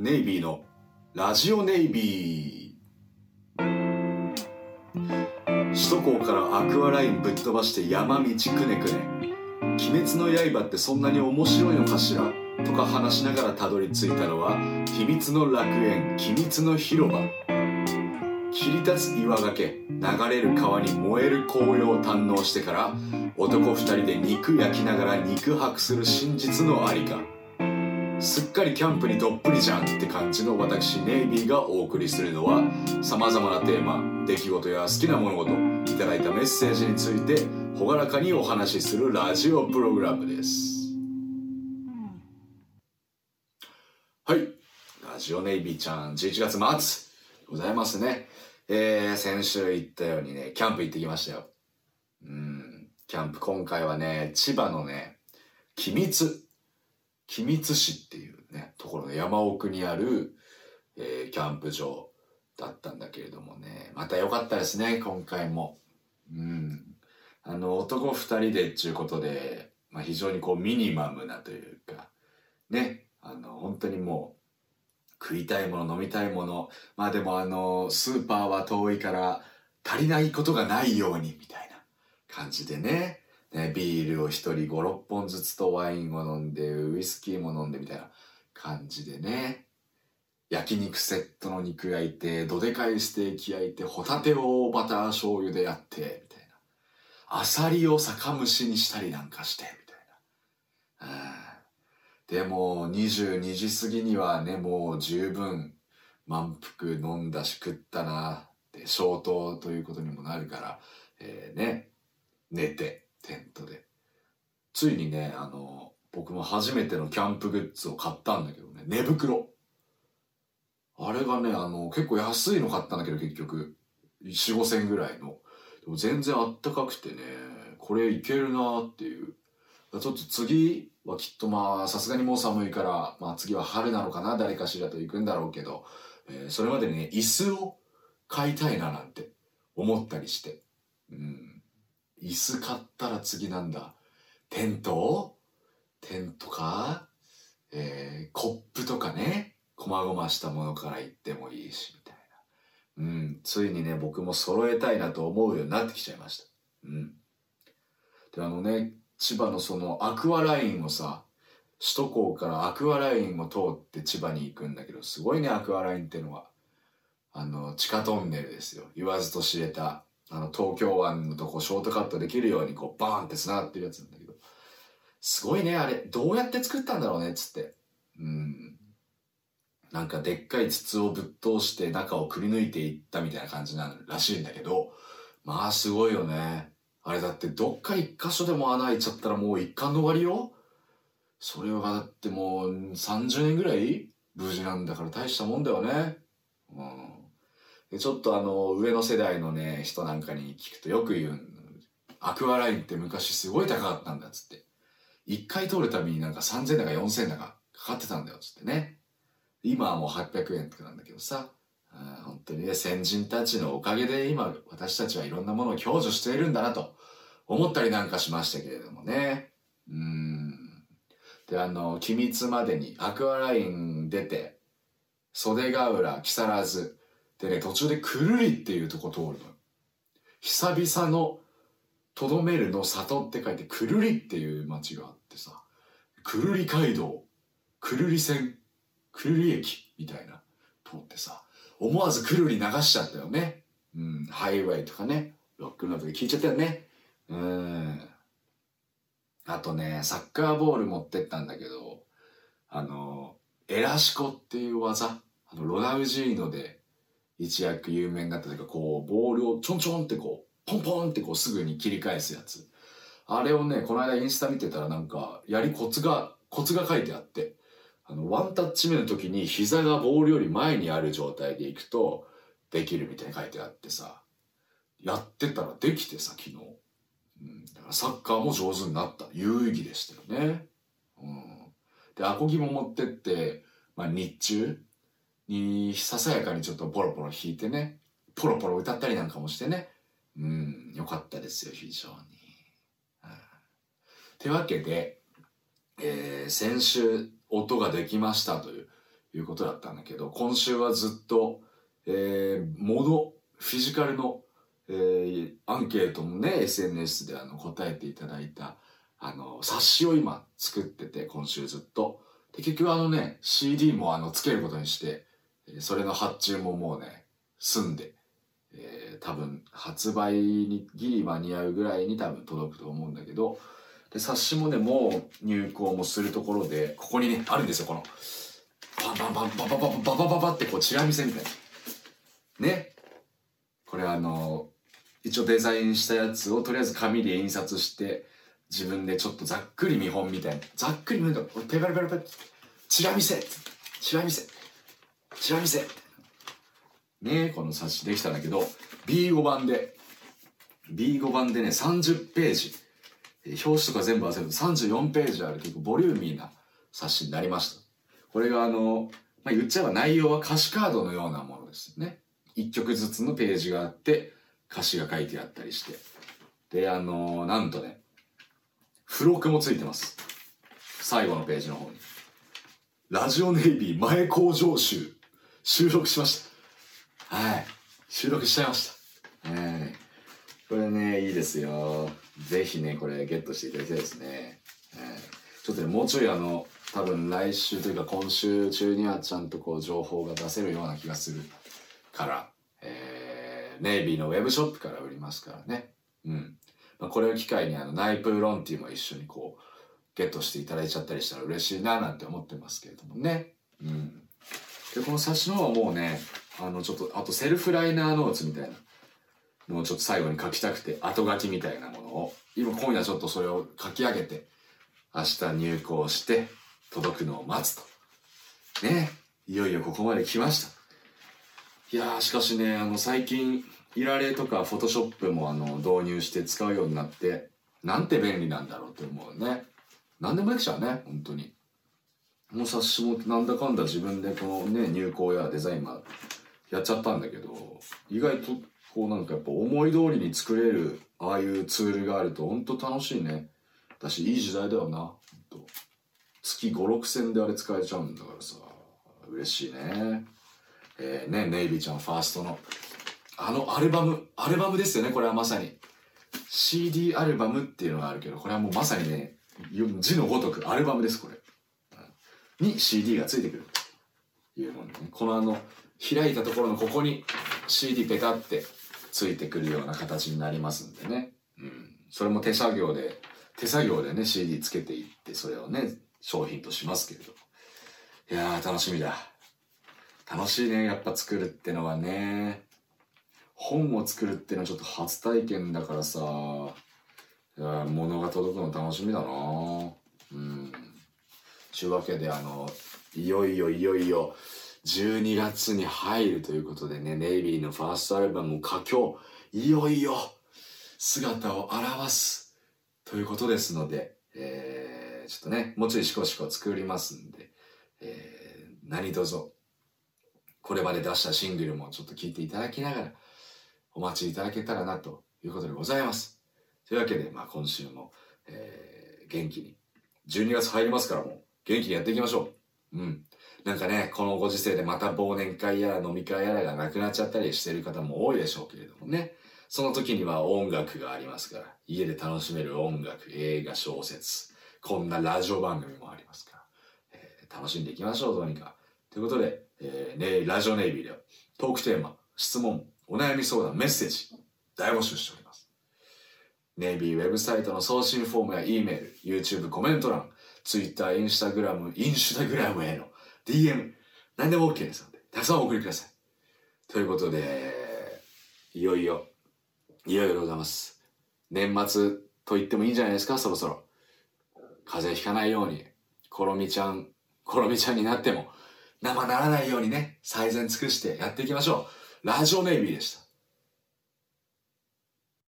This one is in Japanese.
ネイビーのラジオネイビー。首都高からアクアラインぶっ飛ばして山道くねくね。鬼滅の刃ってそんなに面白いのかしら？とか話しながらたどり着いたのは秘密の楽園秘密の広場。切り立つ岩崖流れる川に燃える紅葉を堪能してから男二人で肉焼きながら肉薄する真実のありか。すっかりキャンプにどっぷりじゃんって感じの私ネイビーがお送りするのは様々なテーマ出来事や好きな物事いただいたメッセージについて朗らかにお話しするラジオプログラムです。はい。ラジオネイビーちゃん11月末ございますね。えー、先週言ったようにねキャンプ行ってきましたよ。うん。キャンプ今回はね千葉のね君津君津市っていうね、ところの山奥にある、えー、キャンプ場だったんだけれどもね、また良かったですね、今回も。うん。あの、男二人でっていうことで、まあ、非常にこうミニマムなというか、ね、あの、本当にもう、食いたいもの、飲みたいもの、まあでもあの、スーパーは遠いから足りないことがないように、みたいな感じでね、ね、ビールを一人5、6本ずつとワインを飲んで、ウイスキーも飲んでみたいな感じでね。焼肉セットの肉焼いて、どでかいステーキ焼いて、ホタテをバター醤油でやって、みたいな。アサリを酒蒸しにしたりなんかして、みたいな。でも、22時過ぎにはね、もう十分満腹飲んだし食ったな、で、消灯ということにもなるから、えー、ね、寝て、テントで。ついにね、あの、僕も初めてのキャンプグッズを買ったんだけどね、寝袋。あれがね、あの、結構安いの買ったんだけど結局、45000ぐらいの。でも全然あったかくてね、これいけるなっていう。ちょっと次はきっとまあ、さすがにもう寒いから、まあ次は春なのかな、誰かしらと行くんだろうけど、えー、それまでにね、椅子を買いたいななんて思ったりして。うん。椅子買ったら次なんだ。テント？テントか？えー、コップとかね。こまごましたものから言ってもいいし、みたいな。うん。ついにね、僕も揃えたいなと思うようになってきちゃいました。うん。で、あのね、千葉のそのアクアラインをさ、首都高からアクアラインを通って千葉に行くんだけど、すごいね、アクアラインってのは。あの、地下トンネルですよ。言わずと知れた。あの、東京湾のとこショートカットできるようにこう、バーンって繋がってるやつなんだけど。すごいね、あれ。どうやって作ったんだろうね、つって。うん。なんかでっかい筒をぶっ通して中をくり抜いていったみたいな感じならしいんだけど、まあすごいよね。あれだってどっか一箇所でも穴開いちゃったらもう一貫の終わりよそれがだってもう30年ぐらい？無事なんだから大したもんだよね。うん。で、ちょっとあの、上の世代のね、人なんかに聞くとよく言う、アクアラインって昔すごい高かったんだっつって。一回通るたびになんか3000だか4000だかかかってたんだよっつってね。今はもう800円とかなんだけどさ、本当にね、先人たちのおかげで今私たちはいろんなものを享受しているんだなと思ったりなんかしましたけれどもね。うん。で、あの、機密までにアクアライン出て、袖ヶ浦、木更津、でね、途中でくるりっていうとこ通るの。久々のとどめるの里って書いてくるりっていう街があってさ、くるり街道、くるり線、くるり駅みたいな通ってさ、思わずくるり流しちゃったよね。うん、ハイウェイとかね、ロックの時聞いちゃったよね。うん。あとね、サッカーボール持ってったんだけど、あの、エラシコっていう技、あの、ロナウジーノで一躍有名になったというか、こう、ボールをちょんちょんってこう、ポンポンってこうすぐに切り返すやつ。あれをね、この間インスタ見てたらなんか、やりコツが、コツが書いてあって、あの、ワンタッチ目の時に膝がボールより前にある状態でいくと、できるみたいに書いてあってさ、やってたらできてさ、昨日。うん、だからサッカーも上手になった。有意義でしたよね。うん。で、アコギも持ってって、まあ日中、にささやかにちょっとポロポロ弾いてね、ポロポロ歌ったりなんかもしてね、うん、よかったですよ、非常に。てわけで、えー、先週音ができましたといういうことだったんだけど、今週はずっと、えー、もの、フィジカルの、えー、アンケートもね、SNS であの答えていただいた、あの、冊子を今作ってて、今週ずっと。で、結局あのね、CD もあの、つけることにして、それの発注ももうね、済んで、えー、多分発売にギリ間に合うぐらいに多分届くと思うんだけど、で、冊子もね、もう入稿もするところで、ここにね、あるんですよ、この、バンバンバンバンバンバンバンバンバンってこう、チラ見せみたいな。ね。これあの、一応デザインしたやつをとりあえず紙で印刷して、自分でちょっとざっくり見本みたいな。ざっくり見ると、ペラペラペラ、チラ見せチラ見せチラ見せねこの冊子できたんだけど、B5 版で、B5 版でね、30ページ。表紙とか全部合わせると34ページある結構ボリューミーな冊子になりました。これがあの、まあ、言っちゃえば内容は歌詞カードのようなものですね。一曲ずつのページがあって、歌詞が書いてあったりして。で、あのなんとね、付録もついてます。最後のページの方に。ラジオネイビー前工場集、収録しました。はい。収録しちゃいました。はい。これね、いいですよ。ぜひね、これゲットしていただきたいですね。はい。ちょっとね、もうちょいあの、多分来週というか今週中にはちゃんとこう情報が出せるような気がするから、えー、ネイビーのウェブショップから売りますからね。うん。まあ、これを機会にあの、ナイプーロンティも一緒にこう、ゲットしていただいちゃったりしたら嬉しいななんて思ってますけれどもね。で、この冊子の方はもうね、あの、ちょっと、あとセルフライナーノーツみたいなのをちょっと最後に書きたくて、後書きみたいなものを、今今夜ちょっとそれを書き上げて、明日入稿して、届くのを待つと。ね。いよいよここまで来ました。いやー、しかしね、あの、最近、いられとか、フォトショップもあの、導入して使うようになって、なんて便利なんだろうって思うね。何でもできちゃうね、本当に。もう冊子もなんだかんだ自分でこのね、入稿やデザインまやっちゃったんだけど、意外とこうなんかやっぱ思い通りに作れる、ああいうツールがあると本当楽しいね。だし、いい時代だよな。月5、6千であれ使えちゃうんだからさ、嬉しいね。えー、ね、ネイビーちゃんファーストの、あのアルバム、アルバムですよね、これはまさに。CD アルバムっていうのがあるけど、これはもうまさにね、字のごとくアルバムです、これ。に CD がついてくるというのね。このあの、開いたところのここに CD ペタってついてくるような形になりますんでね。うん。それも手作業で、手作業でね、CD つけていって、それをね、商品としますけれど。いやー、楽しみだ。楽しいね、やっぱ作るってのはね。本を作るってのはちょっと初体験だからさ、物が届くの楽しみだなうん。ちゅうわけで、あの、いよいよいよいよ、12月に入るということでね、ネイビーのファーストアルバム佳境、いよいよ姿を現すということですので、えー、ちょっとね、もうちょいしこしこ作りますんで、えー、何卒、これまで出したシングルもちょっと聴いていただきながら、お待ちいただけたらなということでございます。というわけで、まあ今週も、えー、元気に、12月入りますからもう、元気にやっていきましょう。うん。なんかね、このご時世でまた忘年会やら飲み会やらがなくなっちゃったりしてる方も多いでしょうけれどもね。その時には音楽がありますから、家で楽しめる音楽、映画、小説、こんなラジオ番組もありますから、えー、楽しんでいきましょう、どうにか。ということで、えー、ね、ラジオネイビーではトークテーマ、質問、お悩み相談、メッセージ、大募集しております。ネイビーウェブサイトの送信フォームや E メール、YouTube コメント欄、Twitter、Instagram、インスタグラムへの DM、何でも OK ですので、たくさんお送りください。ということで、いよいよ、いよいよでございます。年末と言ってもいいんじゃないですか、そろそろ。風邪ひかないように、コロミちゃん、コロミちゃんになっても、生ならないようにね、最善尽くしてやっていきましょう。ラジオネイビーでした。